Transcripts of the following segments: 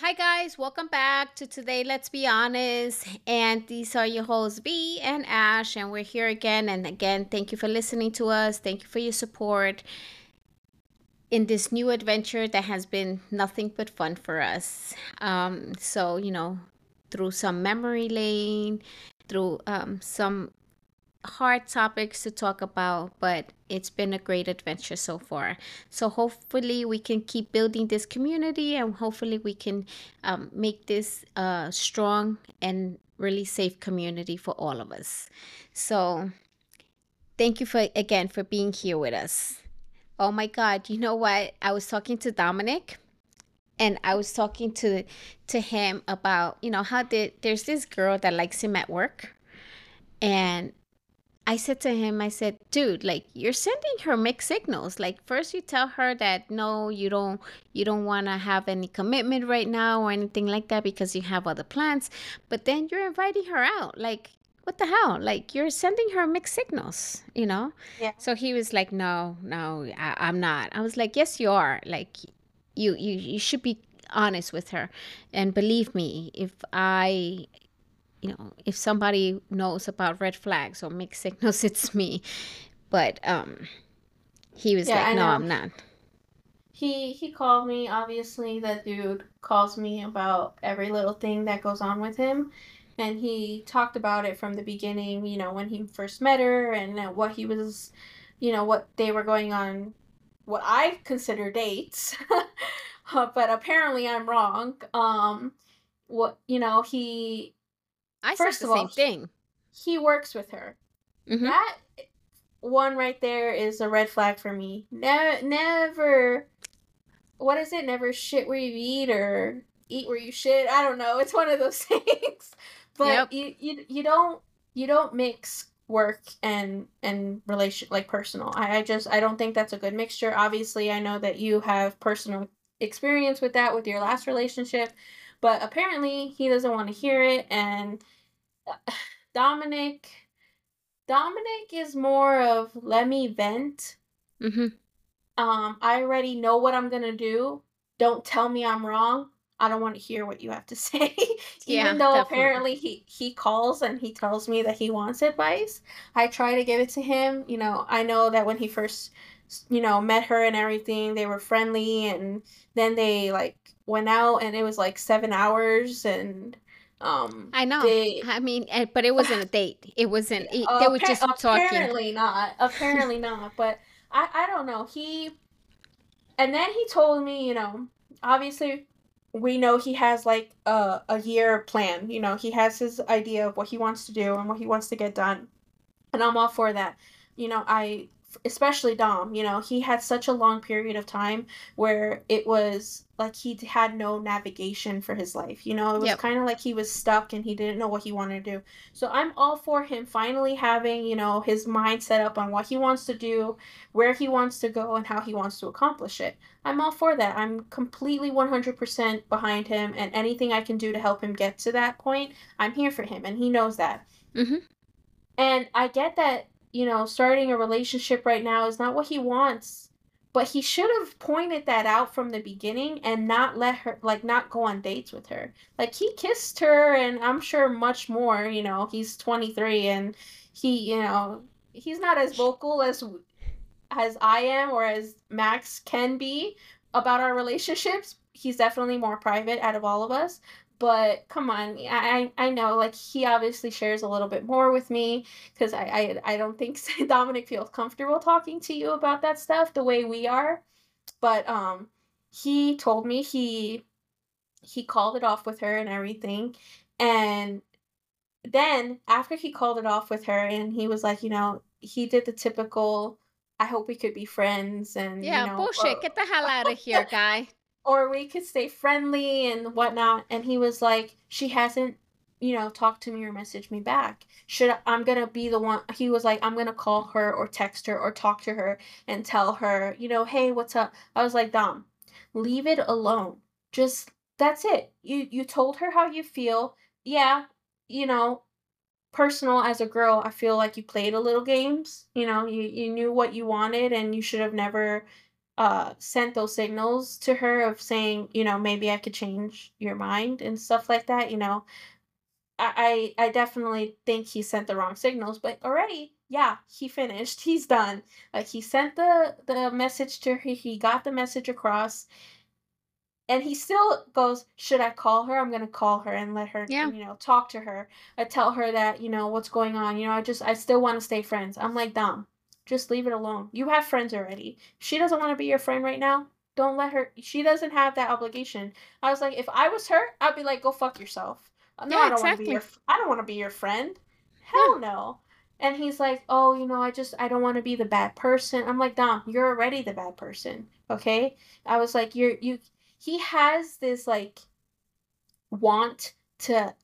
Hi, guys. Welcome back to Today Let's Be Honest. And these are your hosts, B and Ash. And we're here again. And again, thank you for listening to us. Thank you for your support in this new adventure that has been nothing but fun for us. Um, so, you know, through some memory lane, through um, some hard topics to talk about, but it's been a great adventure so far. So hopefully we can keep building this community and hopefully we can um, make this a strong and really safe community for all of us. So thank you for again for being here with us. Oh my God, you know what? I was talking to Dominic and I was talking to to him about, you know, how did there's this girl that likes him at work and I said to him, I said, dude, like you're sending her mixed signals. Like first you tell her that no, you don't you don't want to have any commitment right now or anything like that because you have other plans, but then you're inviting her out. Like what the hell? Like you're sending her mixed signals, you know? Yeah. So he was like, no, no, I, I'm not. I was like, yes, you are. Like you you you should be honest with her and believe me if i you know, if somebody knows about red flags or mixed signals, it's me. But um, he was Yeah, like, I no, know. I'm not. He he called me, obviously that dude calls me about every little thing that goes on with him. And he talked about it from the beginning, you know, when he first met her and uh, what he was, you know, what they were going on, what I consider dates. But apparently I'm wrong. Um, what, you know, he, I said first the of all, thing. he works with her. hmm That one right there is a red flag for me. Ne- never, what is it? Never shit where you eat or eat where you shit. I don't know. It's one of those things. But Yep. you, you you don't you don't mix work and and relation like personal. I, I just I don't think that's a good mixture. Obviously, I know that you have personal experience with that with your last relationship, but apparently he doesn't want to hear it. And Dominic Dominic is more of let me vent. hmm Um, I already know what I'm gonna do. Don't tell me I'm wrong. I don't want to hear what you have to say. Yeah, Even though definitely. apparently he he calls and he tells me that he wants advice, I try to give it to him. You know, I know that when he first, you know, met her and everything, they were friendly, and then they like went out, and it was like seven hours, and um, I know. they I mean, eh, but it wasn't a date. It wasn't. It, they were just talking. apparently not. Apparently not. But I, I don't know. He and then he told me, you know, obviously we know he has like a a year plan. You know, he has his idea of what he wants to do and what he wants to get done. And I'm all for that. You know, I especially Dom, you know, he had such a long period of time where it was like he had no navigation for his life. You know, it was Yep. kind of like he was stuck and he didn't know what he wanted to do. So I'm all for him finally having, you know, his mind set up on what he wants to do, where he wants to go, and how he wants to accomplish it. I'm all for that. I'm completely 100% behind him, and anything I can do to help him get to that point, I'm here for him, and he knows that. hmm And I get that, you know, starting a relationship right now is not what he wants. But he should have pointed that out from the beginning and not let her, like, not go on dates with her. Like, he kissed her, and I'm sure much more, you know, he's 23 and he, you know, he's not as vocal as as I am or as Max can be about our relationships. He's definitely more private out of all of us. But come on, I I know like he obviously shares a little bit more with me because I, I I don't think Dominic feels comfortable talking to you about that stuff the way we are. But um, he told me he he called it off with her and everything, and then after he called it off with her and he was like, you know, he did the typical I hope we could be friends and you Yeah, know bullshit. or Get the hell out of here, guy. Or we could stay friendly and whatnot. And he was like she hasn't you know talked to me or messaged me back. Should I, i'm gonna be the one he was like i'm gonna call her or text her or talk to her and tell her you know hey what's up? I was like dom leave it alone. Just that's it. You you told her how you feel. Yeah you know personal as a girl, I feel like you played a little games. You know, you, you knew what you wanted and you should have never uh sent those signals to her of saying, you know, maybe I could change your mind and stuff like that, you know. I I, I definitely think he sent the wrong signals, but already, yeah, he finished. He's done. Like he sent the the message to her, he got the message across and he still goes should i call her i'm gonna call her and let her Yeah. you know talk to her i tell her that you know what's going on you know i just i still want to stay friends i'm like Dom, just leave it alone. You have friends already. She doesn't want to be your friend right now. Don't let her she doesn't have that obligation. I was like if i was her i'd be like go fuck yourself. Uh, no Yeah, i don't want to be your exactly. i don't want to be your friend. Yeah. hell no. And he's like oh you know i just i don't want to be the bad person. I'm like Dom, you're already the bad person okay? I was like you're you he has this like want to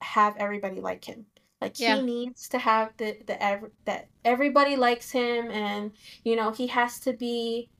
have everybody like him. Like he needs to have the the ev- that everybody likes him and you know he has to be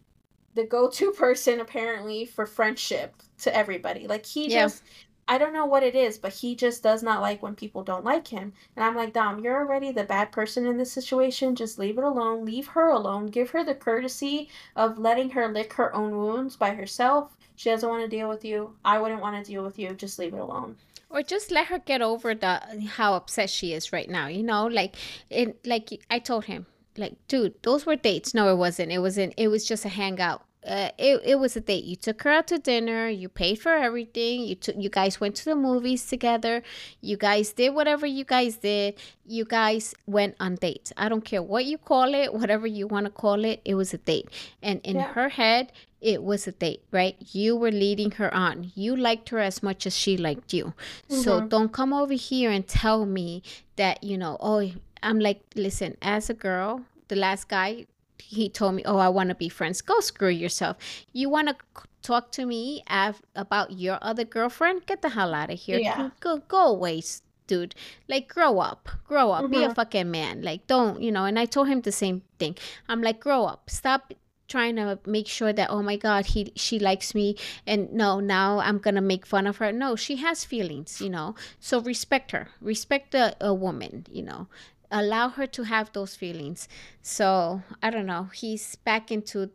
the go-to person apparently for friendship to everybody. Like he Yeah. just I don't know what it is, but he just does not like when people don't like him. And I'm like, Dom, you're already the bad person in this situation. Just leave it alone. Leave her alone. Give her the courtesy of letting her lick her own wounds by herself. She doesn't want to deal with you. I wouldn't want to deal with you. Just leave it alone. Or just let her get over the how upset she is right now. You know, like it. Like I told him, like, dude, those were dates. No, it wasn't. It wasn't. It was just a hangout. Uh, it, it was a date. You took her out to dinner. You paid for everything. You took. You guys went to the movies together. You guys did whatever you guys did. You guys went on dates. I don't care what you call it, whatever you want to call it. It was a date. And in Yeah. her head, it was a date, right? You were leading her on. You liked her as much as she liked you. So Mhm. don't come over here and tell me that, you know, oh, I'm like, listen, as a girl, the last guy, he told me, oh, I want to be friends. Go screw yourself. You want to talk to me av- about your other girlfriend? Get the hell out of here. Yeah. Go, go away, dude. Like, grow up. Grow up. Be a Mhm. fucking man. Like, don't, you know, and I told him the same thing. I'm like, grow up. Stop trying to make sure that oh my god he she likes me and no now i'm gonna make fun of her no she has feelings you know so respect her respect a, a woman you know allow her to have those feelings. So i don't know he's back into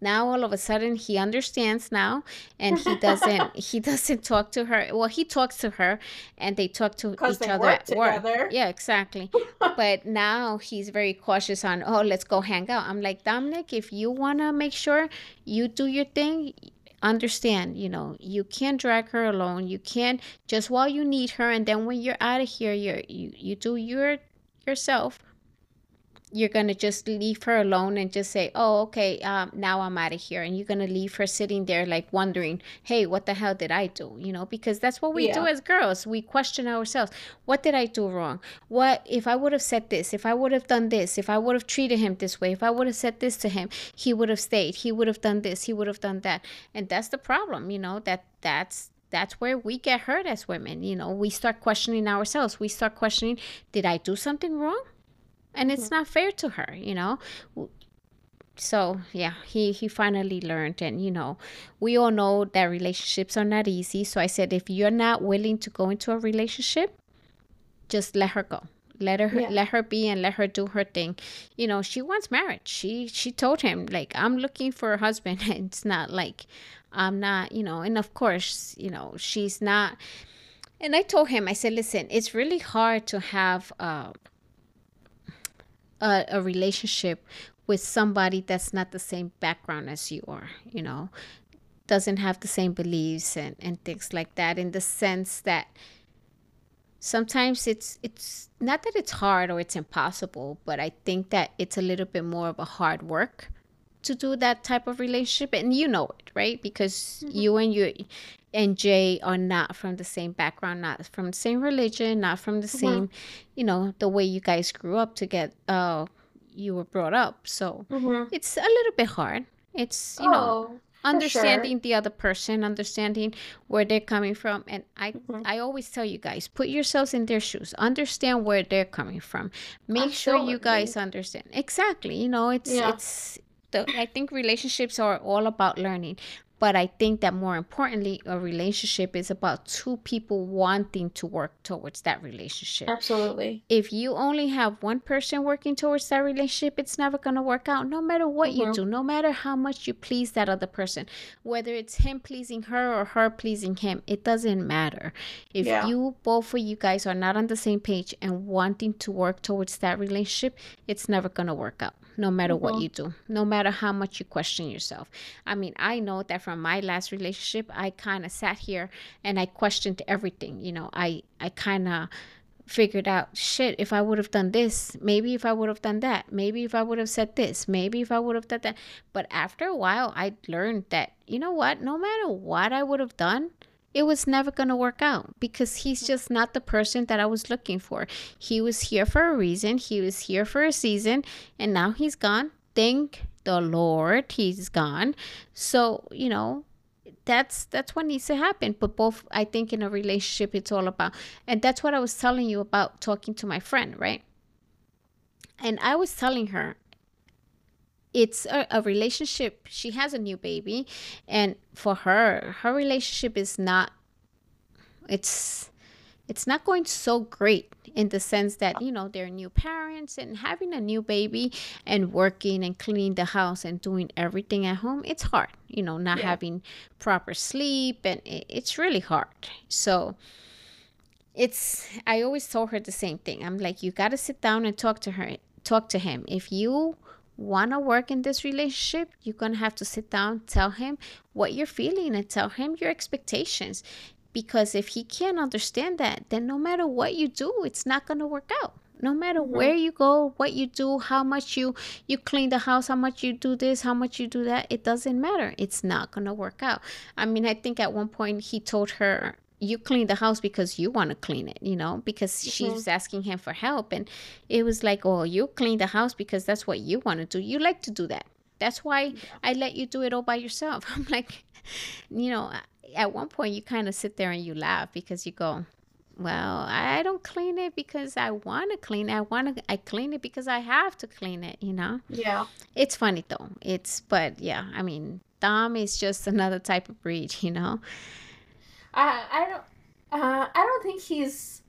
now all of a sudden he understands now and he doesn't he doesn't talk to her. Well he talks to her and they talk to each other work at work. together. yeah exactly. But now he's very cautious on oh let's go hang out. I'm like dominic if you want to make sure you do your thing understand you know you can't drag her alone. You can't just while you need her and then when you're out of here you're you, you do your yourself you're gonna just leave her alone and just say oh okay um, now i'm out of here. And you're gonna leave her sitting there like wondering hey what the hell did i do? You know because that's what we do as girls. We question ourselves. What did i do wrong? What if i would have said this if i would have done this if i would have treated him this way if i would have said this to him he would have stayed he would have done this he would have done that. And that's the problem you know that that's that's where we get hurt as women you know we start questioning ourselves. We start questioning did i do something wrong? And it's not fair to her you know? So yeah he he finally learned and you know we all know that relationships are not easy. So i said if you're not willing to go into a relationship just let her go. Let her Yeah. let her be and let her do her thing. You know she wants marriage. She she told him like i'm looking for a husband. It's not like i'm not you know and of course you know she's not and i told him i said listen it's really hard to have uh a, a relationship with somebody that's not the same background as you are you know doesn't have the same beliefs and, and things like that in the sense that sometimes it's it's not that it's hard or it's impossible but i think that it's a little bit more of a hard work to do that type of relationship and you know it right because Mhm. you and you and jay are not from the same background not from the same religion not from the Mhm. same you know the way you guys grew up to get uh you were brought up so Mhm. it's a little bit hard it's you know Oh, sure. understanding the other person understanding where they're coming from and i Mhm. i always tell you guys put yourselves in their shoes understand where they're coming from make sure you guys understand exactly you know it's Yeah. it's the i think relationships are all about learning but I think that more importantly, a relationship is about two people wanting to work towards that relationship. Absolutely. If you only have one person working towards that relationship, it's never going to work out, no matter what mm-hmm. you do, no matter how much you please that other person, whether it's him pleasing her or her pleasing him, it doesn't matter. If yeah. you, both of you guys, are not on the same page and wanting to work towards that relationship, it's never going to work out no matter mm-hmm. what you do, no matter how much you question yourself. I mean, I know that from my last relationship, I kind of sat here and I questioned everything. You know, I I kind of figured out shit if i would have done this maybe if i would have done that maybe if i would have said this maybe if i would have done that but after a while i learned that you know what no matter what i would have done it was never going to work out because he's just not the person that I was looking for. He was here for a reason, he was here for a season, and now he's gone. Thank the Lord, he's gone. So, you know, that's that's what needs to happen but both i think in a relationship it's all about and that's what i was telling you about talking to my friend right and i was telling her it's a, a, relationship. She has a new baby and for her her relationship is not it's it's not going so great in the sense that you know they're new parents and having a new baby and working and cleaning the house and doing everything at home it's hard you know not yeah. having proper sleep and it, it's really hard. So it's i always told her the same thing. I'm like you got to sit down and talk to her talk to him. If you want to work in this relationship, you're going to have to sit down, tell him what you're feeling, and tell him your expectations. Because if he can't understand that, then no matter what you do, it's not going to work out. No matter mm-hmm. where you go, what you do, how much you you clean the house, how much you do this, how much you do that, it doesn't matter. It's not going to work out. I mean, I think at one point he told her you clean the house because you want to clean it, you know, because mm-hmm. she was asking him for help. And it was like, oh, you clean the house because that's what you want to do. You like to do that. That's why yeah. I let you do it all by yourself. I'm like, you know, at one point you kind of sit there and you laugh because you go, well, I don't clean it because I want to clean it. I want to, I clean it because I have to clean it, you know? Yeah. It's funny though. It's, but yeah, I mean, Dom is just another type of breed, you know? I I don't uh, I don't think he's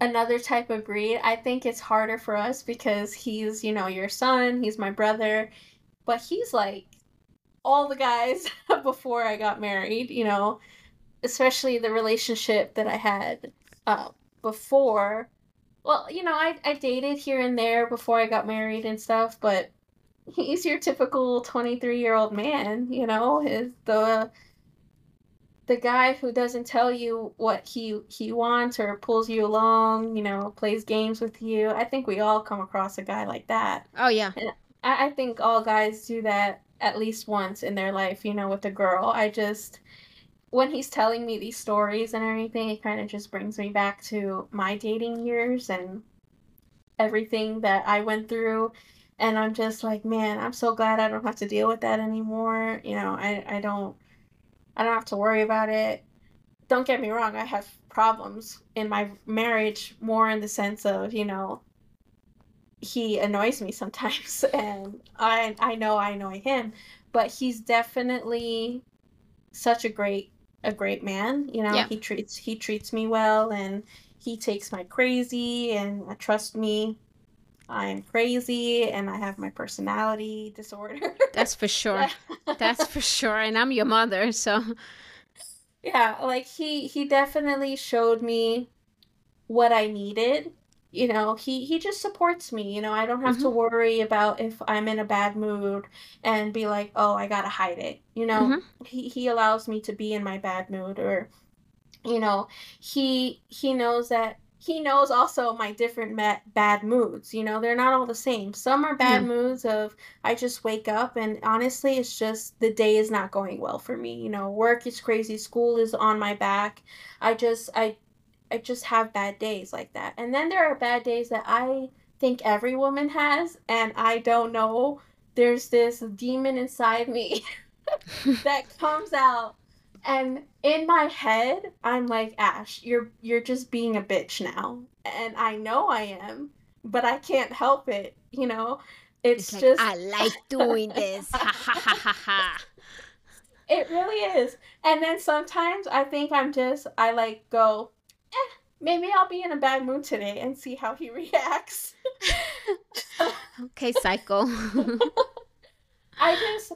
another type of breed. I think it's harder for us because he's, you know, your son, he's my brother, but he's like all the guys before I got married, you know, especially the relationship that I had uh, before. Well, you know, I, I dated here and there before I got married and stuff, but he's your typical 23 year old man, you know, his the the guy who doesn't tell you what he he wants or pulls you along, you know, plays games with you. I think we all come across a guy like that. Oh yeah. And I, I think all guys do that at least once in their life, you know, with a girl. I just when he's telling me these stories and everything, it kind of just brings me back to my dating years and everything that I went through. And I'm just like, man, I'm so glad I don't have to deal with that anymore. You know, I, I don't I don't have to worry about it. Don't get me wrong, I have problems in my marriage more in the sense of, you know, he annoys me sometimes and I I know I annoy him, but he's definitely such a great a great man, you know, yeah. he treats he treats me well and he takes my crazy and uh, trust me I'm crazy and I have my personality disorder. That's for sure. That's for sure. And I'm your mother, so yeah, like he he definitely showed me what I needed. You know, he he just supports me. You know, I don't have mm-hmm. to worry about if I'm in a bad mood and be like, "Oh, I got to hide it." You know, mm-hmm. he he allows me to be in my bad mood or you know, he he knows that he knows also my different ma- bad moods. You know, they're not all the same. Some are bad yeah. moods of I just wake up and honestly, it's just the day is not going well for me. You know, work is crazy, school is on my back. I just I I just have bad days like that. And then there are bad days that I think every woman has and I don't know. There's this demon inside me that comes out and in my head, I'm like, Ash, you're you're just being a bitch now. And I know I am, but I can't help it, you know? It's, it's just I like doing this. Ha ha ha ha ha. it really is. And then sometimes I think I'm just I like go, eh, maybe I'll be in a bad mood today and see how he reacts. okay, cycle. I just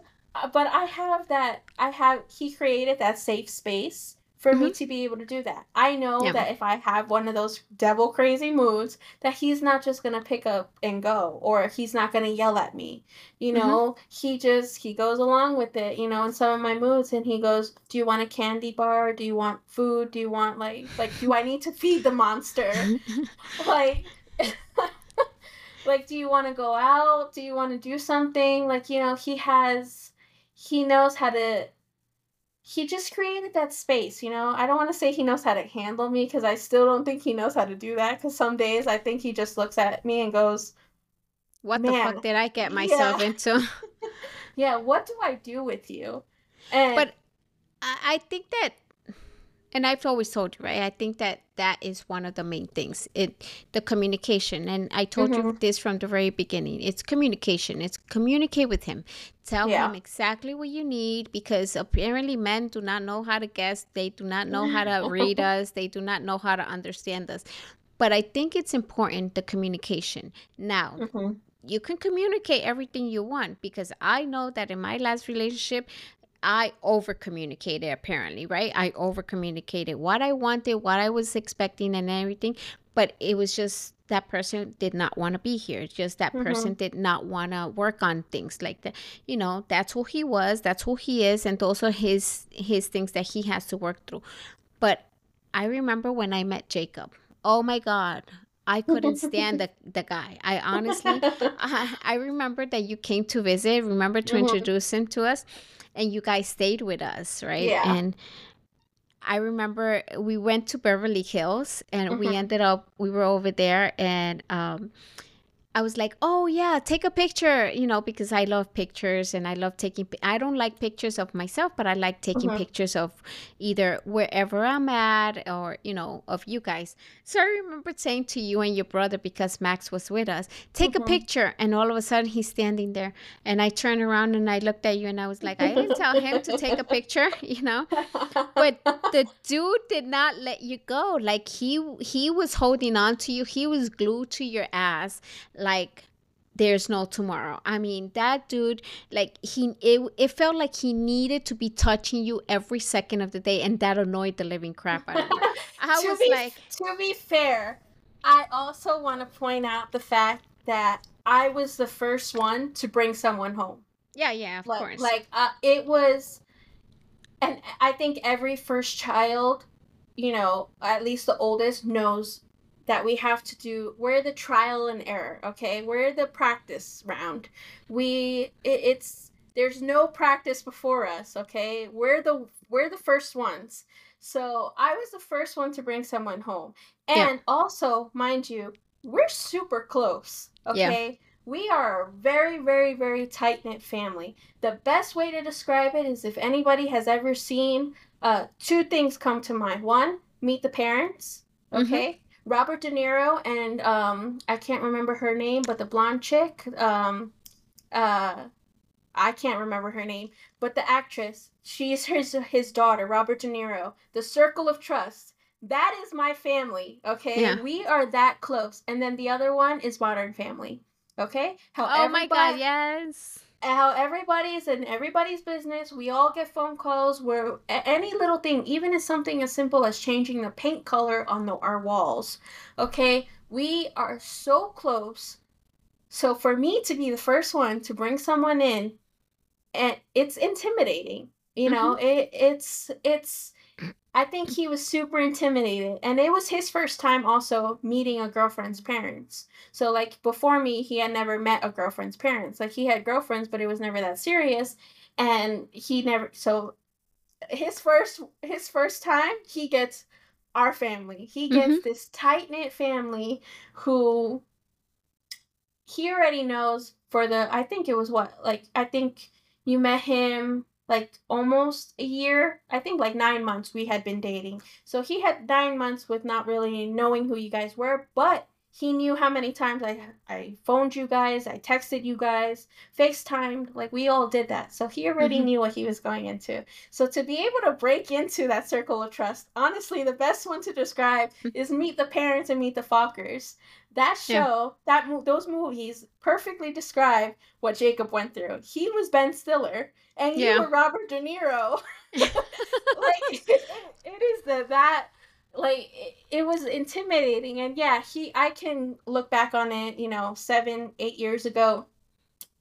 but I have that I have he created that safe space for mm-hmm. me to be able to do that. I know yeah. that if I have one of those devil crazy moods, that he's not just gonna pick up and go, or he's not gonna yell at me. You mm-hmm. know, mm-hmm. he just he goes along with it. You know, in some of my moods, and he goes, "Do you want a candy bar? Do you want food? Do you want like like do I need to feed the monster? like." like do you want to go out do you want to do something like you know he has he knows how to he just created that space, you know. I don't want to say he knows how to handle me because I still don't think he knows how to do that. Because some days I think he just looks at me and goes, "What the fuck did I get myself yeah. into?" yeah, what do I do with you? And but I think that and I've always told you, right? I think that that is one of the main things. It the communication, and I told mm-hmm. you this from the very beginning. It's communication. It's communicate with him. Tell yeah. him exactly what you need because apparently men do not know how to guess. They do not know how to read us. They do not know how to understand us. But I think it's important the communication. Now, mm-hmm you can communicate everything you want because I know that in my last relationship, I over communicated apparently, right? I over communicated what I wanted, what I was expecting, and everything. But it was just that person did not want to be here. Just that mm-hmm. person did not want to work on things like that. You know, that's who he was, that's who he is, and those are his his things that he has to work through. But I remember when I met Jacob. Oh my God, I couldn't stand the, the guy. I honestly, I, I remember that you came to visit. Remember to mm-hmm. introduce him to us, and you guys stayed with us, right? Yeah. And I remember we went to Beverly Hills and mm-hmm. we ended up we were over there and um I was like, oh yeah, take a picture, you know, because I love pictures and I love taking. I don't like pictures of myself, but I like taking mm-hmm. pictures of either wherever I'm at or you know of you guys. So I remember saying to you and your brother because Max was with us, take a picture, and all of a sudden he's standing there, and I turned around and I looked at you and I was like, I didn't tell him to take a picture, you know, but the dude did not let you go. Like he he was holding on to you. He was glued to your ass like there's no tomorrow. I mean, that dude, like he, it, it felt like he needed to be touching you every second of the day, and that annoyed the living crap out of me. I was be, like, to be fair, I also want to point out the fact that I was the first one to bring someone home. Yeah, yeah, of like, course. Like uh, it was, and I think every first child, you know, at least the oldest, knows that we have to do we're the trial and error okay? We're the practice round. We it, it's there's no practice before us okay? We're the we're the first ones. So i was the first one to bring someone home. And yeah. also mind you we're super close okay? Yeah. we are a very very very tight knit family. The best way to describe it is if anybody has ever seen uh two things come to mind. One meet the parents mm-hmm. okay? mm-hmm Robert De Niro and um I can't remember her name, but the blonde chick, um uh I can't remember her name, but the actress, she's his his daughter, Robert De Niro. The Circle of Trust. That is my family, okay? Yeah. We are that close. And then the other one is Modern Family. Okay? How oh my god, yes how everybody's in everybody's business. We all get phone calls where any little thing, even as something as simple as changing the paint color on the, our walls. Okay, we are so close. So for me to be the first one to bring someone in, and it's intimidating. You know, mm-hmm. it it's it's I think he was super intimidated. And it was his first time also meeting a girlfriend's parents. So, like, before me, he had never met a girlfriend's parents. Like, he had girlfriends, but it was never that serious. And he never, so his first, his first time, he gets our family. He gets mm-hmm. this tight knit family who he already knows for the, I think it was what, like, I think you met him like almost a year. I think like nine months we had been dating. So he had nine months with not really knowing who you guys were, but he knew how many times I I phoned you guys, I texted you guys, FaceTimed, like we all did that. So he already mm-hmm. knew what he was going into. So to be able to break into that circle of trust, honestly, the best one to describe is meet the parents and meet the Fockers. That show, yeah. that those movies perfectly describe what Jacob went through. He was Ben Stiller and you were Robert De Niro. like it, it is the that like it, it was intimidating and yeah he i can look back on it you know seven eight years ago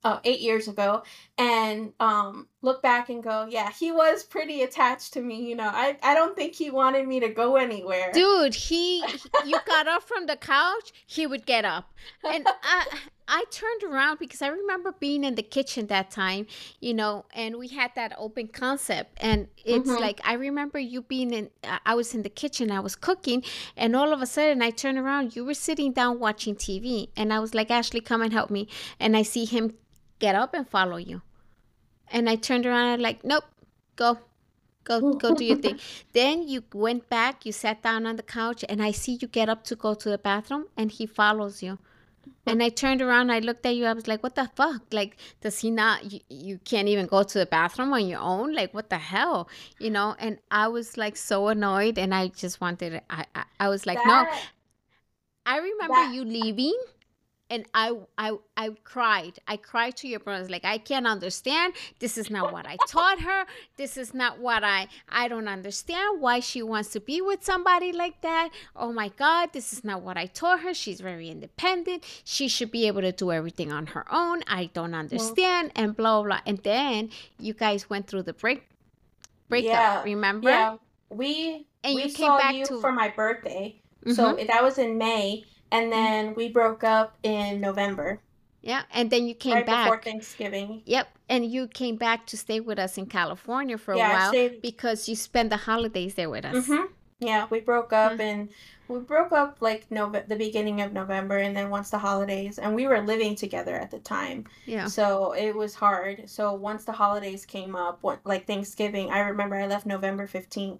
uh, eight years ago and um look back and go yeah he was pretty attached to me you know i i don't think he wanted me to go anywhere. Dude he you got up from the couch he would get up. And i I turned around because I remember being in the kitchen that time, you know, and we had that open concept. And it's mm-hmm. like, I remember you being in, I was in the kitchen, I was cooking, and all of a sudden I turned around, you were sitting down watching TV. And I was like, Ashley, come and help me. And I see him get up and follow you. And I turned around and I'm like, nope, go, go go do your thing then you went back you sat down on the couch and i see you get up to go to the bathroom and he follows you and I turned around, I looked at you, I was like, what the fuck? Like, does he not, you, you can't even go to the bathroom on your own? Like, what the hell? You know? And I was like so annoyed and I just wanted, I, I, I was like, that, no. I remember that, you leaving and I I I cried. I cried to your brothers like I can't understand. This is not what I taught her. This is not what I I don't understand why she wants to be with somebody like that. Oh my god, this is not what I taught her. She's very independent. She should be able to do everything on her own. I don't understand well, and blah blah. And then you guys went through the break breakup, yeah, remember? Yeah. We and we you came back you to... for my birthday. Mm-hmm. So that was in May and mm-hmm. then we broke up in November. Yeah, and then you came right back before Thanksgiving. Yep, and you came back to stay with us in California for a yeah, while stayed... because you spent the holidays there with us. Mm-hmm. Yeah, we broke up mm-hmm. and we broke up like Nove- the beginning of November, and then once the holidays, and we were living together at the time. Yeah. So it was hard. So once the holidays came up, like Thanksgiving, I remember I left November fifteenth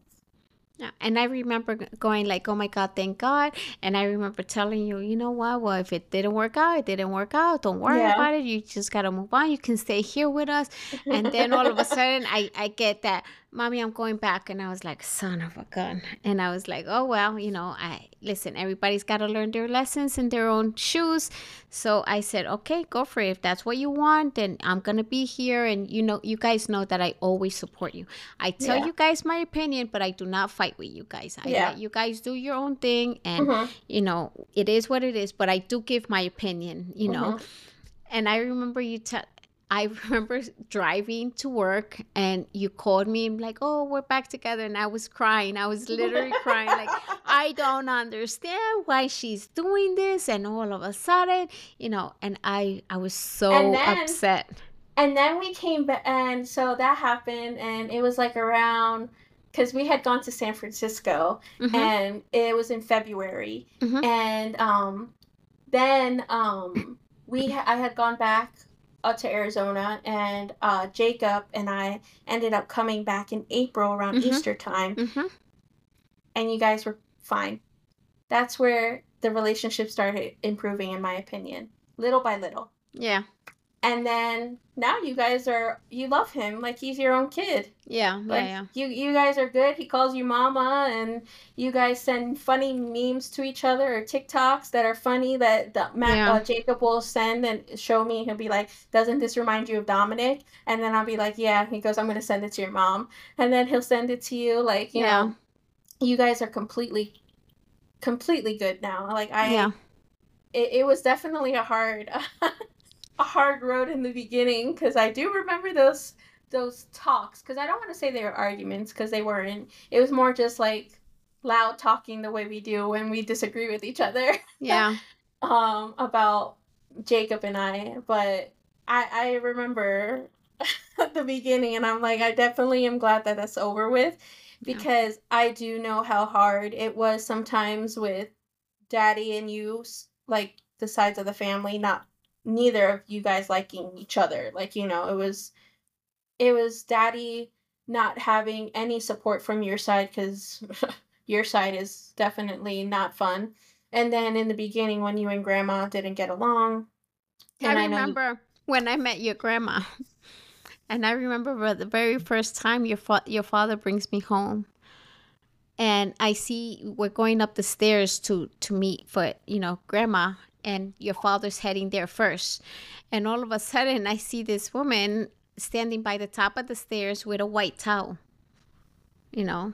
yeah, and I remember going like, "Oh my God, thank God!" And I remember telling you, you know what? Well, if it didn't work out, it didn't work out. Don't worry yeah. about it. You just gotta move on. You can stay here with us. And then all of a sudden, I I get that mommy i'm going back and i was like son of a gun and i was like oh well you know i listen everybody's got to learn their lessons in their own shoes so i said okay go for it if that's what you want then i'm gonna be here and you know you guys know that i always support you i tell yeah. you guys my opinion but i do not fight with you guys i yeah. let you guys do your own thing and mm-hmm. you know it is what it is but i do give my opinion you know mm-hmm. and i remember you t- I remember driving to work and you called me and like, oh, we're back together. And I was crying. I was literally crying. Like, I don't understand why she's doing this. And all of a sudden, you know, and I, I was so then, upset. And then we came back. And so that happened. And it was like around, because we had gone to San Francisco mm-hmm. and it was in February. Mm-hmm. And um, then um, we, ha- I had gone back to Arizona, and uh, Jacob and I ended up coming back in April around mm-hmm. Easter time, mm-hmm. and you guys were fine. That's where the relationship started improving, in my opinion, little by little. Yeah and then now you guys are you love him like he's your own kid. Yeah, like, yeah, yeah. You you guys are good. He calls you mama, and you guys send funny memes to each other or TikToks that are funny that the Matt, yeah. uh, Jacob will send and show me. He'll be like, "Doesn't this remind you of Dominic?" And then I'll be like, "Yeah." He goes, "I'm gonna send it to your mom," and then he'll send it to you. Like you yeah. know, you guys are completely, completely good now. Like I, yeah. It, it was definitely a hard. a hard road in the beginning because I do remember those those talks because I don't want to say they were arguments because they weren't. It was more just like loud talking the way we do when we disagree with each other. Yeah. um, about Jacob and I, but I I remember at the beginning, and I'm like, I definitely am glad that that's over with because yeah. I do know how hard it was sometimes with daddy and you, like the sides of the family not neither of you guys liking each other. Like, you know, it was it was daddy not having any support from your side cuz your side is definitely not fun. And then in the beginning, when you and grandma didn't get along, and I I know you. remember when I met your grandma, and I remember the very first time your fa- your father brings me home, and I see we're going up the stairs to to meet for you know grandma, and your father's heading there first, and all of a sudden I see this woman standing by the top of the stairs with a white towel, you know,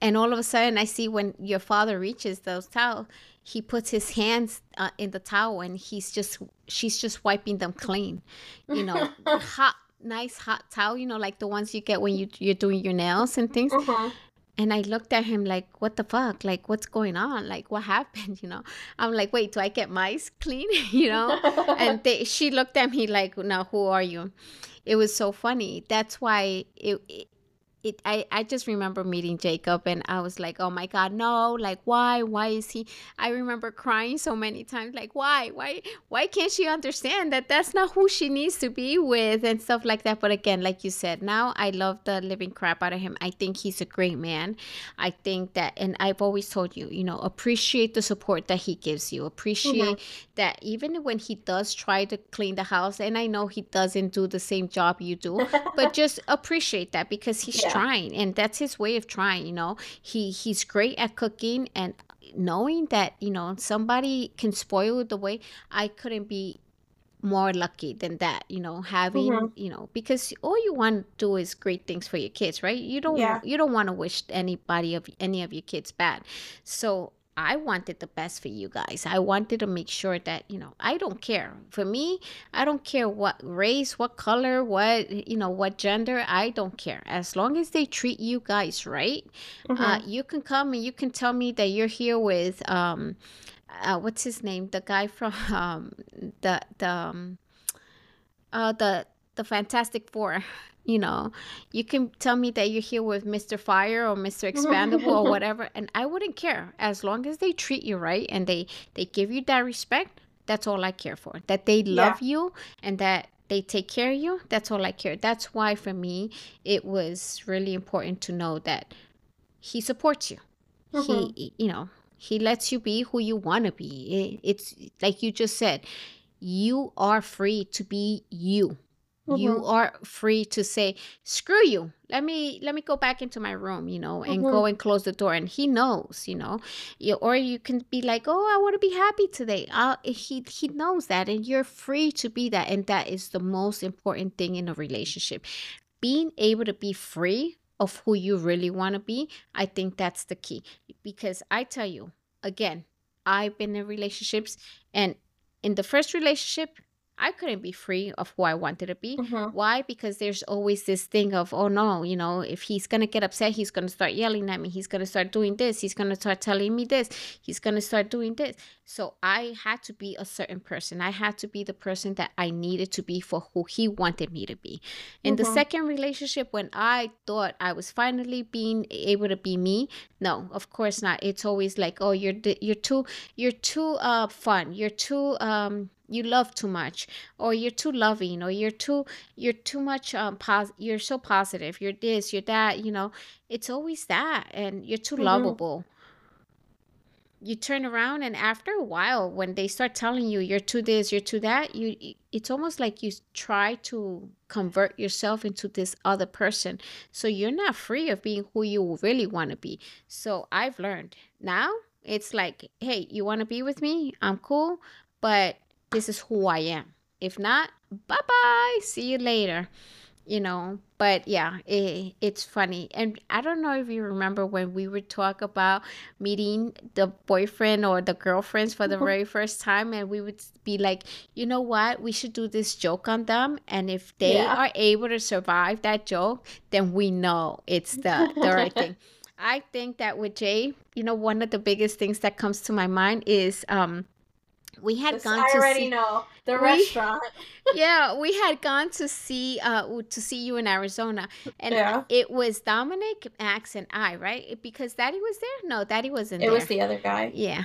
and all of a sudden I see when your father reaches those towel, he puts his hands uh, in the towel and he's just she's just wiping them clean, you know, hot nice hot towel, you know, like the ones you get when you you're doing your nails and things. Mhm. And I looked at him like, what the fuck? Like, what's going on? Like, what happened? You know, I'm like, wait, do I get mice clean? you know? And they, she looked at me like, now who are you? It was so funny. That's why it, it, it I, I just remember meeting Jacob and I was like, oh my God, no, like why? Why is he? I remember crying so many times, like, why? Why why can't she understand that that's not who she needs to be with and stuff like that? But again, like you said, now I love the living crap out of him. I think he's a great man. I think that and I've always told you, you know, appreciate the support that he gives you. Mm-hmm. Appreciate that even when he does try to clean the house, and I know he doesn't do the same job you do, but just appreciate that because he's Yeah. Trying and that's his way of trying you know he he's great at cooking and knowing that you know somebody can spoil the way i couldn't be more lucky than that you know having Mhm. you know because all you want to do is great things for your kids right you don't Yeah. you don't want to wish anybody of any of your kids bad so i wanted the best for you guys. I wanted to make sure that you know i don't care. For me i don't care what race what color what you know what gender i don't care. As long as they treat you guys right uh, Mhm. you can come and you can tell me that you're here with um uh, what's his name? The guy from um the the um, uh the the fantastic four you know you can tell me that you're here with mr fire or mr expandable or whatever and i wouldn't care. As long as they treat you right and they they give you that respect that's all i care for. That they Yeah. love you and that they take care of you that's all i care. That's why for me it was really important to know that he supports you. Mhm. he you know he lets you be who you want to be. It- it's like you just said you are free to be you you Mhm. are free to say screw you. Let me let me go back into my room you know and Mhm. go and close the door. And he knows you know you, or you can be like oh i want to be happy today. Uh, he he knows that and you're free to be that and that is the most important thing in a relationship. Being able to be free of who you really want to be i think that's the key. Because i tell you again i've been in relationships and in the first relationship i couldn't be free of who i wanted to be. Mhm. why? Because there's always this thing of oh no you know if he's gonna get upset he's gonna start yelling at me. He's gonna start doing this. He's gonna start telling me this. He's gonna start doing this. So i had to be a certain person. I had to be the person that i needed to be for who he wanted me to be. In the Mhm. second relationship when i thought i was finally being able to be me no of course not. It's always like oh you're you're too you're too uh fun. You're too um you love too much or you're too loving or you're too you're too much um pos- you're so positive you're this you're that you know it's always that and you're too Mhm. lovable. You turn around and after a while when they start telling you you're too this you're too that you it's almost like you try to convert yourself into this other person. So you're not free of being who you really want to be. So i've learned now it's like hey you want to be with me? I'm cool but this is who i am. If not bye bye see you later you know. But yeah it, it's funny. And i don't know if you remember when we would talk about meeting the boyfriend or the girlfriends for the very first time and we would be like you know what? We should do this joke on them and if they Yeah. are able to survive that joke then we know it's the, the right thing. I think that with jay you know one of the biggest things that comes to my mind is um we had This- gone I to already see know the We- restaurant. yeah, we had gone to see uh to see you in Arizona, and Yeah. it was Dominic, Max, and I, right? Because Daddy was there. No, Daddy wasn't there. It there. was the other guy. yeah.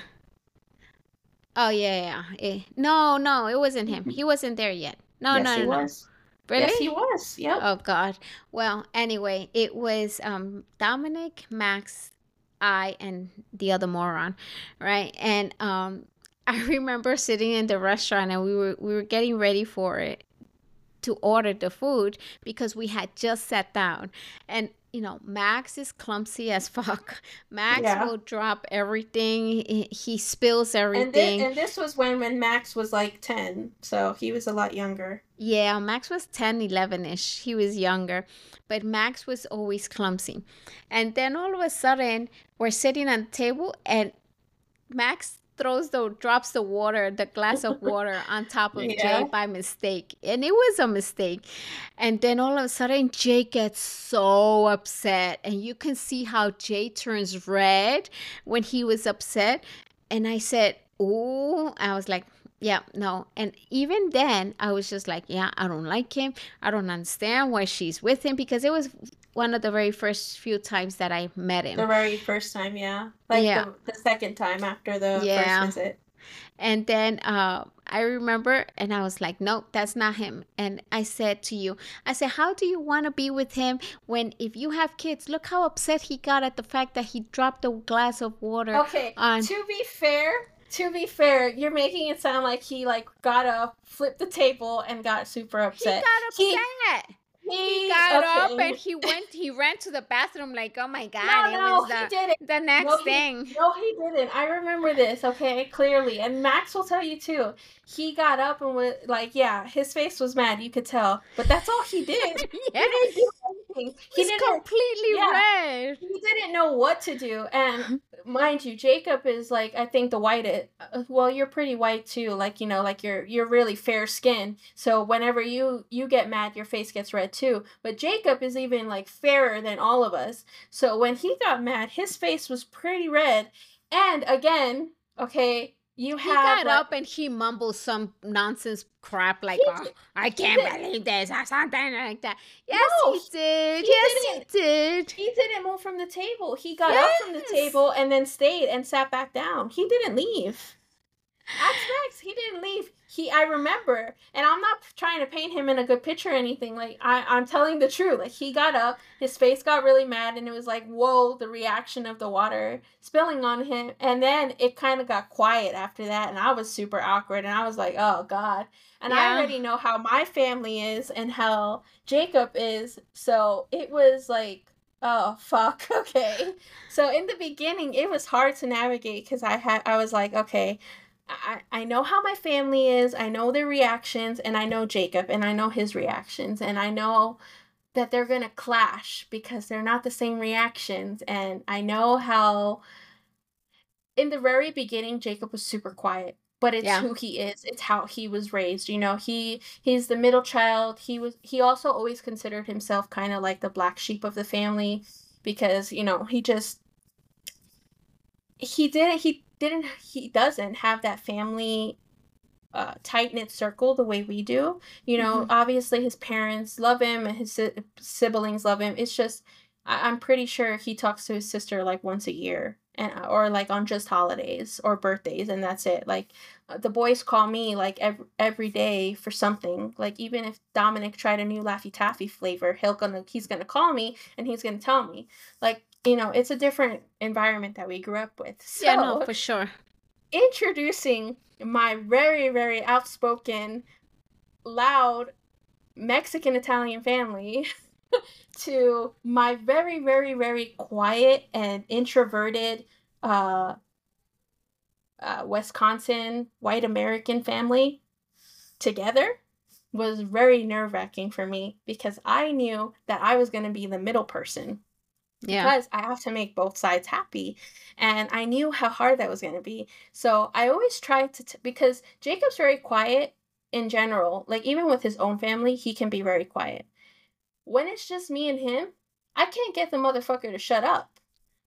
Oh yeah, yeah. Eh, no, no, it wasn't him. He wasn't there yet. No, yes, no, he no, no. was. Really? Yes, he was. Yep. Oh God. Well, anyway, it was um Dominic, Max, I and the other moron, right? And um, I remember sitting in the restaurant and we were we were getting ready for it to order the food because we had just sat down and you know, Max is clumsy as fuck. Max Yeah. will drop everything. He, he spills And everything. and this was when when Max was like 10, so he was a lot younger. Yeah, Max was 10, 11 ish. He was younger, but Max was always clumsy. And then all of a sudden, we're sitting on the table and Max throws the drops the water, the glass of water on top of Jay Yeah. by mistake. And it was a mistake. And then all of a sudden Jay gets so upset and you can see how Jay turns red when he was upset. And I said, "Oh," I was like, yeah, no. And even then, I was just like, yeah, I don't like him. I don't understand why she's with him because it was one of the very first few times that I met him. The very first time, yeah. Like Yeah. the, the second time after the Yeah. first visit. And then uh, I remember, and I was like, no, that's not him. And I said to you, I said, how do you want to be with him when, if you have kids, look how upset he got at the fact that he dropped a glass of water Okay, on. to be fair, to be fair, you're making it sound like he like got up, flipped the table, and got super upset. He got upset. He up and he went, he ran to the bathroom like, oh my No, God, it no, was he the, didn't. the next No, he thing. no, he didn't. I remember this, okay, clearly. And Max will tell you too. He got up and was like, yeah, his face was mad, you could tell. But that's all he did. He didn't do anything. He he's didn't completely yeah. red. he didn't know what to do. And mind you, Jacob is like I think the white. Uh, well, you're pretty white too. Like you know, like you're you're really fair skin. So whenever you you get mad, your face gets red too. But Jacob is even like fairer than all of us. So when he got mad, his face was pretty red. And again, okay, you He have got like, up and he mumbled some nonsense crap like, oh, I can't believe this or something like that. Yes, No, he did. he yes, he did. He didn't move from the table. He got up from the table and then stayed and sat back down. He didn't leave. Ask Max. He didn't leave. He, I remember, and I'm not trying to paint him in a good picture or anything. Like I, I'm telling the truth. Like he got up, his face got really mad, and it was like, whoa, the reaction of the water spilling on him. And then it kind of got quiet after that, and I was super awkward, and I was like, oh god. And I already know how my family is and how Jacob is, so it was like, oh fuck, okay. So in the beginning, it was hard to navigate because I had, I was like, okay. I, I know how my family is. I know their reactions, and I know Jacob, and I know his reactions, and I know that they're gonna clash because they're not the same reactions. And I know how, in the very beginning, Jacob was super quiet, but it's Yeah. who he is. It's how he was raised. You know, he he's the middle child. He was he also always considered himself kind of like the black sheep of the family because you know he just he didn't he didn't he doesn't have that family uh, tight knit circle the way we do. You know, Mhm. obviously his parents love him and his si- siblings love him. It's just I- I'm pretty sure he talks to his sister like once a year and or like on just holidays or birthdays and that's it. Like uh, the boys call me like every, every day for something. Like even if Dominic tried a new Laffy Taffy flavor, he'll gonna he's gonna call me and he's gonna tell me. Like you know, it's a different environment that we grew up with. So yeah, no, for sure. introducing my very, very outspoken, loud Mexican Italian family to my very, very, very quiet and introverted uh, uh, Wisconsin white American family together was very nerve wracking for me because I knew that I was going to be the middle person Yeah. because I have to make both sides happy. And I knew how hard that was going to be. So I always tried to, t- because Jacob's very quiet in general. Like, even with his own family, he can be very quiet. When it's just me and him, I can't get the motherfucker to shut up.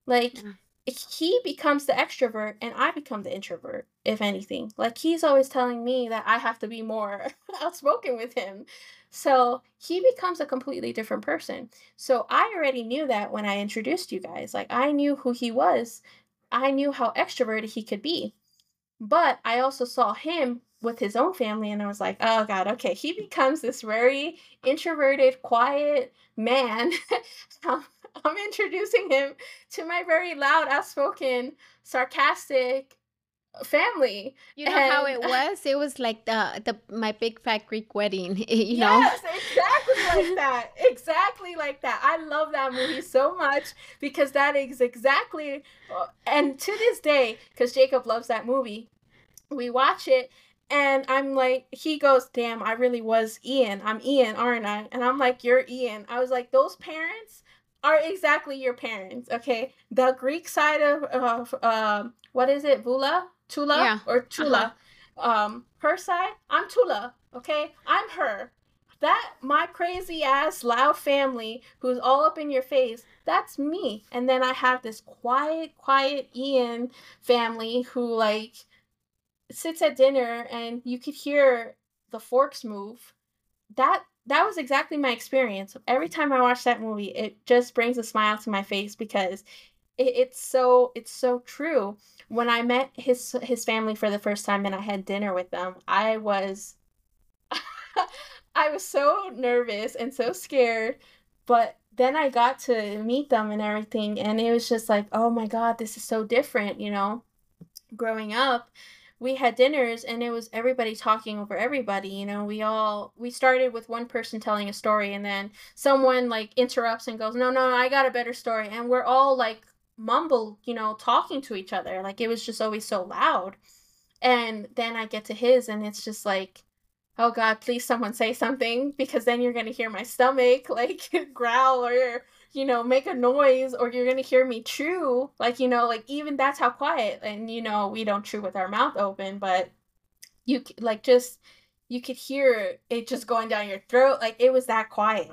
Like, Yeah. He becomes the extrovert and I become the introvert, if anything. Like, he's always telling me that I have to be more outspoken with him. So he becomes a completely different person. So I already knew that when I introduced you guys. Like I knew who he was. I knew how extroverted he could be. But I also saw him with his own family and I was like, "Oh god, okay, he becomes this very introverted, quiet man." Um, I'm introducing him to my very loud, outspoken, sarcastic family. You know and... how it was? It was like the the my big fat Greek wedding, you know? Yes, exactly like that. Exactly like that. I love that movie so much because that is exactly uh, and to this day cuz Jacob loves that movie. We watch it and I'm like, he goes, damn, I really was Ian. I'm Ian, aren't I? And I'm like, you're Ian. I was like, those parents are exactly your parents, okay? The Greek side of, of uh, what is it, Vula? Tula? Yeah. Or Tula. Uh-huh. Um, her side, I'm Tula, okay? I'm her. That, my crazy ass loud family who's all up in your face, that's me. And then I have this quiet, quiet Ian family who, like, sits at dinner and you could hear the forks move. That that was exactly my experience. Every time I watch that movie, it just brings a smile to my face because it, it's so it's so true. When I met his his family for the first time and I had dinner with them, I was I was so nervous and so scared, but then I got to meet them and everything and it was just like, "Oh my god, this is so different," you know. Growing up, we had dinners and it was everybody talking over everybody you know we all we started with one person telling a story and then someone like interrupts and goes no no, i got a better story and we're all like mumble you know talking to each other like it was just always so loud. And then i get to his and it's just like oh god please someone say something because then you're going to hear my stomach like growl or you know, make a noise or you're going to hear me chew. Like, you know, like even that's how quiet. And, you know, we don't chew with our mouth open, but you like just, you could hear it just going down your throat. Like it was that quiet.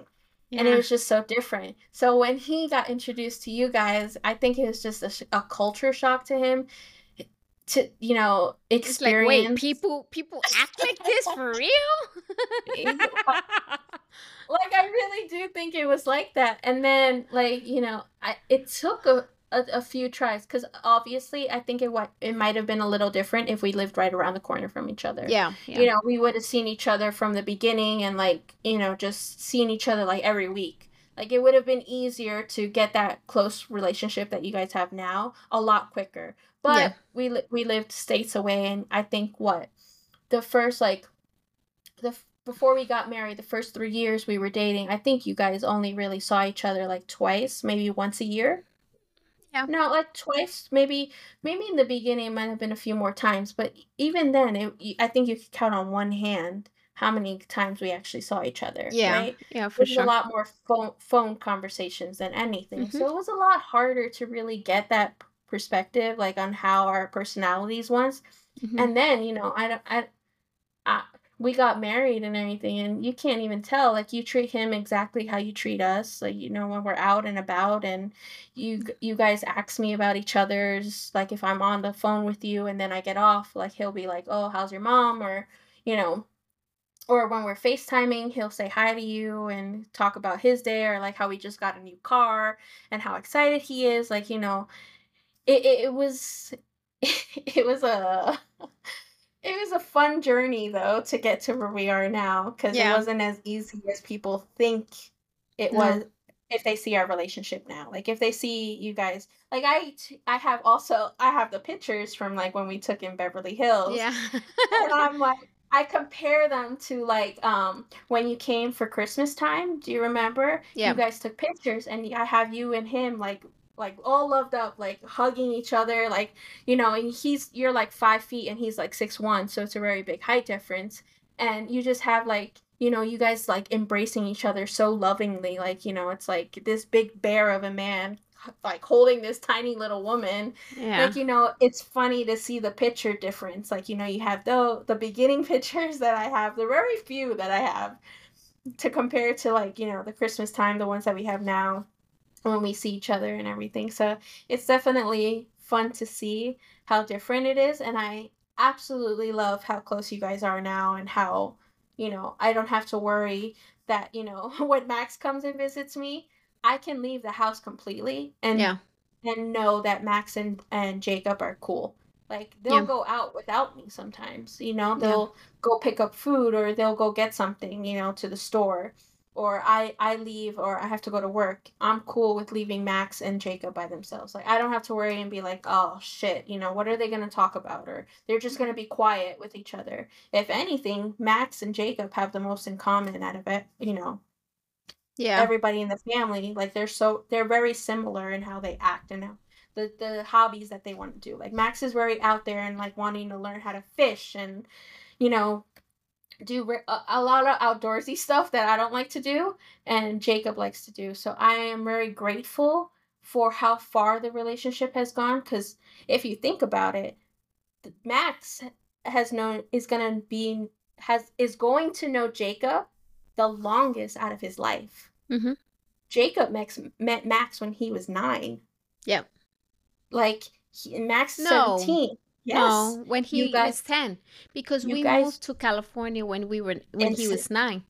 Yeah. And it was just so different. So when he got introduced to you guys, I think it was just a, sh- a culture shock to him to you know experience. Like, Wait, people people act like this for real? like I really do think it was like that. And then like, you know, I it took a a, a few tries because obviously I think it what it might have been a little different if we lived right around the corner from each other. Yeah, yeah. You know, we would have seen each other from the beginning and like, you know, just seeing each other like every week. Like it would have been easier to get that close relationship that you guys have now a lot quicker. But yeah. we li- we lived states away and I think what the first like the before we got married, the first three years we were dating, I think you guys only really saw each other like twice, maybe once a year. Yeah. No, like twice, maybe. Maybe in the beginning it might have been a few more times, but even then, it, I think you could count on one hand how many times we actually saw each other. Yeah, right? yeah, for sure. a lot more phone phone conversations than anything, mm-hmm. so it was a lot harder to really get that perspective, like on how our personalities was. Mm-hmm. And then, you know, I don't, I, I we got married and everything and you can't even tell like you treat him exactly how you treat us like you know when we're out and about and you you guys ask me about each other's like if i'm on the phone with you and then i get off like he'll be like oh how's your mom or you know or when we're facetiming he'll say hi to you and talk about his day or like how he just got a new car and how excited he is like you know it, it, was it was a it was a fun journey though to get to where we are now because yeah. it wasn't as easy as people think it no. was if they see our relationship now like if they see you guys like i i have also i have the pictures from like when we took in beverly hills yeah and i'm like i compare them to like um when you came for christmas time do you remember yeah you guys took pictures and i have you and him like like all loved up, like hugging each other, like you know, and he's you're like five feet and he's like six one, so it's a very big height difference, and you just have like you know you guys like embracing each other so lovingly, like you know it's like this big bear of a man like holding this tiny little woman. Yeah. like you know it's funny to see the picture difference. Like you know you have the the beginning pictures that i have the very few that i have to compare to like you know the christmas time the ones that we have now when we see each other and everything. So it's definitely fun to see how different it is. And I absolutely love how close you guys are now and how, you know, I don't have to worry that, you know, when Max comes and visits me, I can leave the house completely and yeah. and know that Max and, and Jacob are cool. Like they'll yeah. go out without me sometimes, you know, they'll yeah. go pick up food or they'll go get something, you know, to the store or I I leave or I have to go to work, I'm cool with leaving Max and Jacob by themselves. Like I don't have to worry and be like, "Oh shit, you know, what are they going to talk about?" or they're just going to be quiet with each other. If anything, Max and Jacob have the most in common out of it, you know. Yeah. Everybody in the family, like they're so they're very similar in how they act and how the the hobbies that they want to do. Like Max is very out there and like wanting to learn how to fish and you know do a, lot of outdoorsy stuff that I don't like to do and Jacob likes to do. So I am very grateful for how far the relationship has gone cuz if you think about it, Max has known is going to be has is going to know Jacob the longest out of his life. Mm-hmm. Jacob Max, met Max when he was nine. Yep. Like he, Max is no. 17. Yes. No, when he guys, was 10 because we guys, moved to California when we were when he was 9.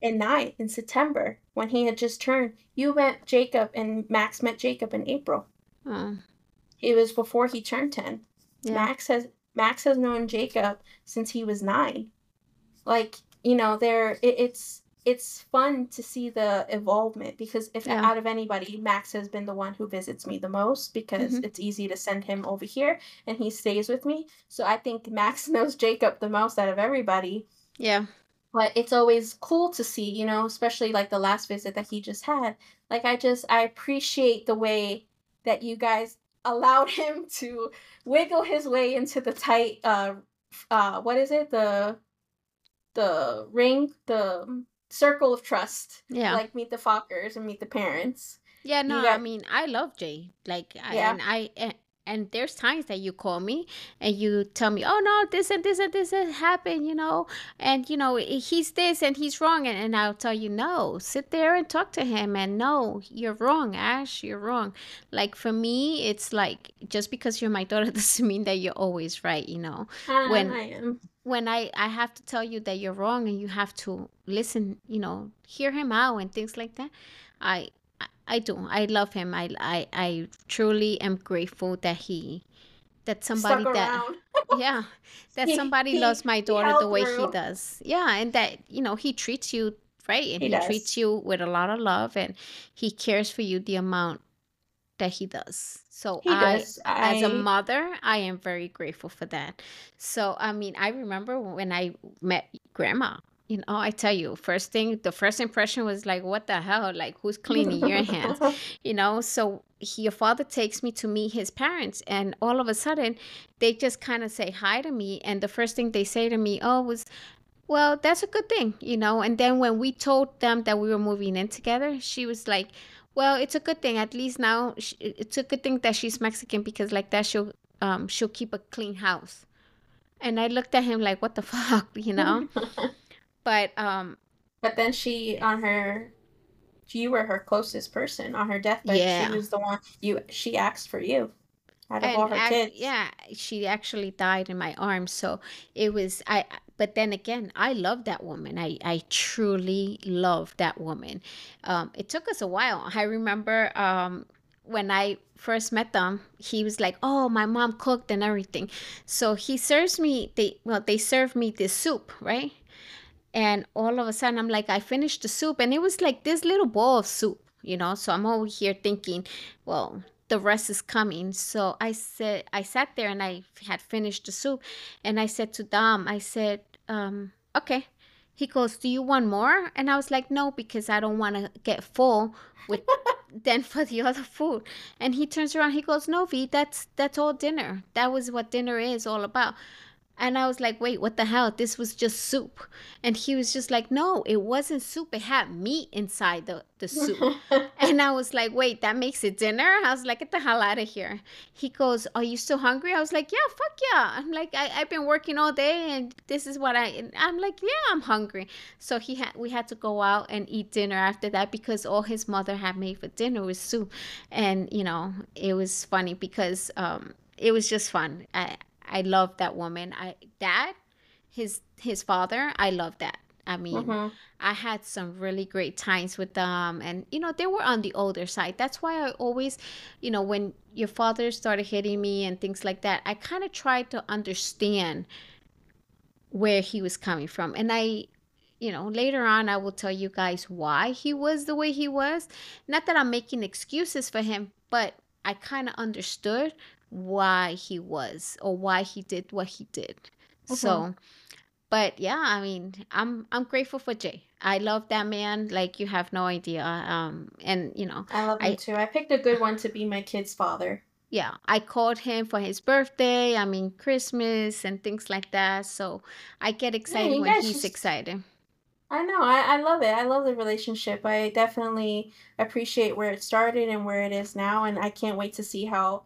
In 9 in September when he had just turned. You met Jacob and Max met Jacob in April. Oh. It was before he turned 10. Yeah. Max has Max has known Jacob since he was 9. Like, you know, there it, it's it's fun to see the evolvement because if yeah. out of anybody max has been the one who visits me the most because mm-hmm. it's easy to send him over here and he stays with me. So i think max knows jacob the most out of everybody. Yeah. But it's always cool to see you know especially like the last visit that he just had. Like i just i appreciate the way that you guys allowed him to wiggle his way into the tight uh uh what is it? The the ring? The circle of trust. Yeah. Like meet the Fockers and meet the parents. Yeah, no, got... I mean, I love Jay. Like, yeah. and I, eh, and, there's times that you call me and you tell me, oh no, this and this and this has happened, you know, and you know he's this and he's wrong, and, and I'll tell you, no, sit there and talk to him, and no, you're wrong, Ash, you're wrong. Like for me, it's like just because you're my daughter doesn't mean that you're always right, you know. Uh, when I am when I I have to tell you that you're wrong and you have to listen, you know, hear him out and things like that. I I do. I love him. I I I truly am grateful that he that somebody that yeah that he, somebody he, loves my daughter the way through. he does. Yeah, and that you know he treats you right and he, he treats you with a lot of love and he cares for you the amount that he does. So I, does. I, as a mother, I am very grateful for that. So I mean, I remember when I met grandma. You know, I tell you, first thing, the first impression was like, "What the hell? Like, who's cleaning your hands?" You know. So he, your father takes me to meet his parents, and all of a sudden, they just kind of say hi to me, and the first thing they say to me, "Oh, was." Well, that's a good thing, you know. And then when we told them that we were moving in together, she was like, well, it's a good thing. At least now, it's a good thing that she's Mexican because like that she'll um she'll keep a clean house. And I looked at him like, what the fuck, you know? but um. But then she on her, you were her closest person on her deathbed. Yeah. She was the one you. She asked for you out of and all her kids. Yeah, she actually died in my arms. So it was I but then again, I love that woman. I, I truly love that woman. Um, it took us a while. I remember um, when I first met them, he was like, "Oh, my mom cooked and everything." So he serves me. They well, they serve me this soup, right? And all of a sudden, I'm like, I finished the soup, and it was like this little bowl of soup, you know. So I'm over here thinking, well, the rest is coming. So I said, I sat there and I had finished the soup, and I said to Dom, I said, um, okay. He goes, do you want more? And I was like, no, because I don't want to get full with then for the other food. And he turns around, he goes, no, V, that's that's all dinner. That was what dinner is all about. And I was like, wait, what the hell? This was just soup. And he was just like, no, it wasn't soup. It had meat inside the, the soup. and I was like, wait, that makes it dinner? I was like, get the hell out of here. He goes, are you still hungry? I was like, yeah, fuck yeah. I'm like, I, I've been working all day and this is what I, I'm like, yeah, I'm hungry. So he had, we had to go out and eat dinner after that because all his mother had made for dinner was soup. And, you know, it was funny because, um, it was just fun. I, I love that woman. I dad, his his father, I love that. I mean, mm-hmm. I had some really great times with them, and you know they were on the older side. That's why I always, you know, when your father started hitting me and things like that, I kind of tried to understand where he was coming from, and I you know, later on, I will tell you guys why he was the way he was. Not that I'm making excuses for him, but I kind of understood why he was or why he did what he did. Mhm. So, but yeah, I mean, I'm I'm grateful for Jay. I love that man like you have no idea. Um, and you know, I love him I too. I picked a good one to be my kid's father. yeah, I called him for his birthday. I mean, Christmas and things like that. So I get excited you when he's just excited. I know. I, I love it. I love the relationship. I definitely appreciate where it started and where it is now, and I can't wait to see how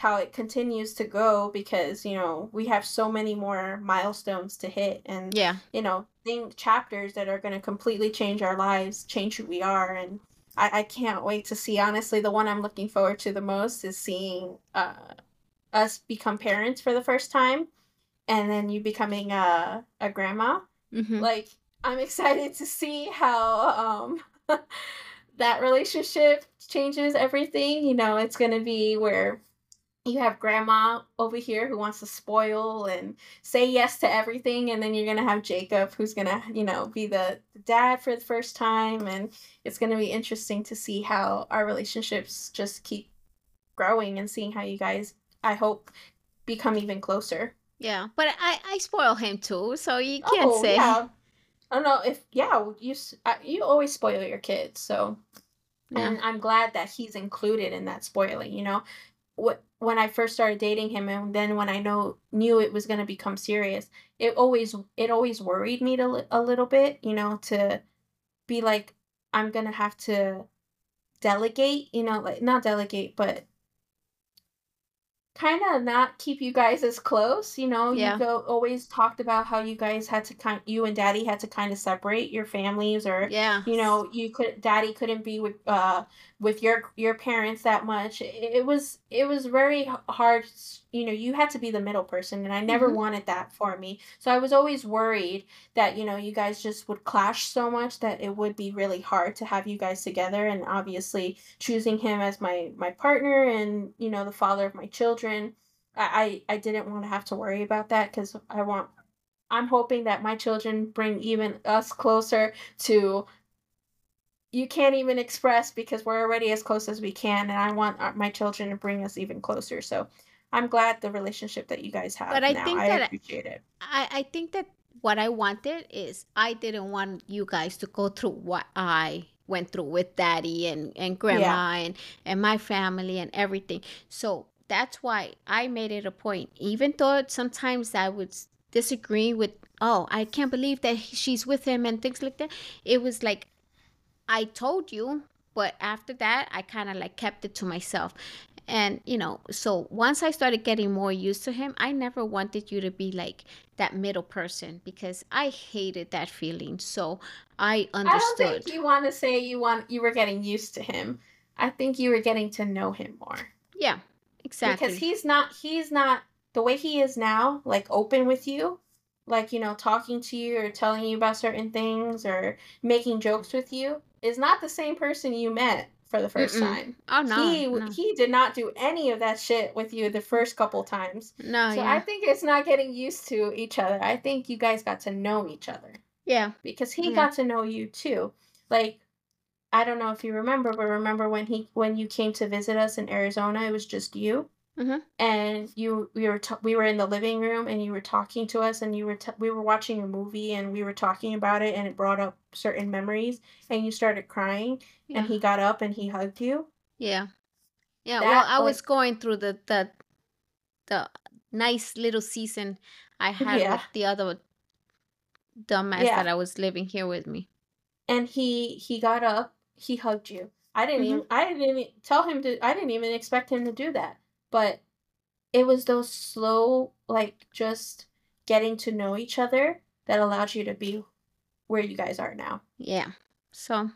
how it continues to go because, you know, we have so many more milestones to hit and, Yeah. you know, thing chapters that are going to completely change our lives, change who we are and I, I can't wait to see. Honestly, the one I'm looking forward to the most is seeing uh, us become parents for the first time and then you becoming a, a grandma Mm-hmm. like i'm excited to see how um that relationship changes everything you know it's going to be where you have grandma over here who wants to spoil and say yes to everything and then you're going to have jacob who's going to you know be the, dad for the first time and it's going to be interesting to see how our relationships just keep growing and seeing how you guys i hope become even closer Yeah. But I I spoil him too, so you can't oh say. yeah oh, I don't know if yeah you you always spoil your kids so Yeah. and I'm glad that he's included in that spoiling you know when I first started dating him and then when I know knew it was going to become serious it always it always worried me to, a little bit you know to be like I'm going to have to delegate you know like not delegate but kind of not keep you guys as close. You know, you go always talked about how you guys had to kind, you and Daddy had to kind of separate your families, or Yeah. you know, you could Daddy couldn't be with uh with your your parents that much. It, it was it was very hard. You know, you had to be the middle person, and I never Mm-hmm. wanted that for me. So I was always worried that you know you guys just would clash so much that it would be really hard to have you guys together. And obviously, choosing him as my my partner and you know the father of my children i i, I didn't want to have to worry about that because i want i'm hoping that my children bring even us closer to you can't even express because we're already as close as we can and i want uh, my children to bring us even closer. So i'm glad the relationship that you guys have But I now think i that appreciate it. I, I think that what I wanted is I didn't want you guys to go through what I went through with daddy and, and yeah. Grandma and, and my family and everything. So that's why I made it a point, even though sometimes I would disagree with, oh, I can't believe that she's with him and things like that. It was like, I told you, but after that, I kind of like kept it to myself. And, you know, so once I started getting more used to him, I never wanted you to be like that middle person because I hated that feeling. So I i don't think understood. you want to say you want you were getting used to him i think you were getting to know him more Yeah, because he's not he's not the way he is now like open with you like you know talking to you or telling you about certain things or making jokes with you is not the same person you met for the first Mm-mm. time. Oh, no, He no. he did not do any of that shit with you the first couple times. No, so i think it's not getting used to each other. I think you guys got to know each other. Yeah, because he yeah. got to know you too. Like i don't know if you remember but remember when he when you came to visit us in arizona it was just you Mm-hmm. and you we were t- we were in the living room and you were talking to us and you were t- we were watching a movie and we were talking about it and it brought up certain memories and you started crying and he got up and he hugged you yeah. Yeah, well, that I was going through the the the nice little season I had yeah with the other dumbass yeah that I was living here with me. and he he got up he hugged you i didn't Mm-hmm. even i didn't even tell him to i didn't even expect him to do that but it was those slow like just getting to know each other that allowed you to be where you guys are now Yeah. So,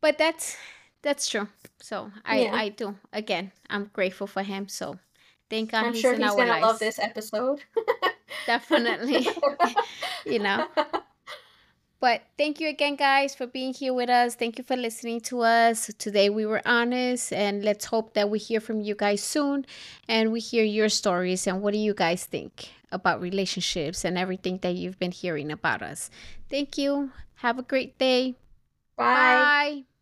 but that's that's true. So I yeah I do again. I'm grateful for him. So thank God i'm he's sure in he's our gonna love this episode Definitely. you know. But thank you again, guys, for being here with us. Thank you for listening to us. Today we were honest, and let's hope that we hear from you guys soon and we hear your stories and what do you guys think? about relationships and everything that you've been hearing about us. Thank you. Have a great day. Bye. Bye.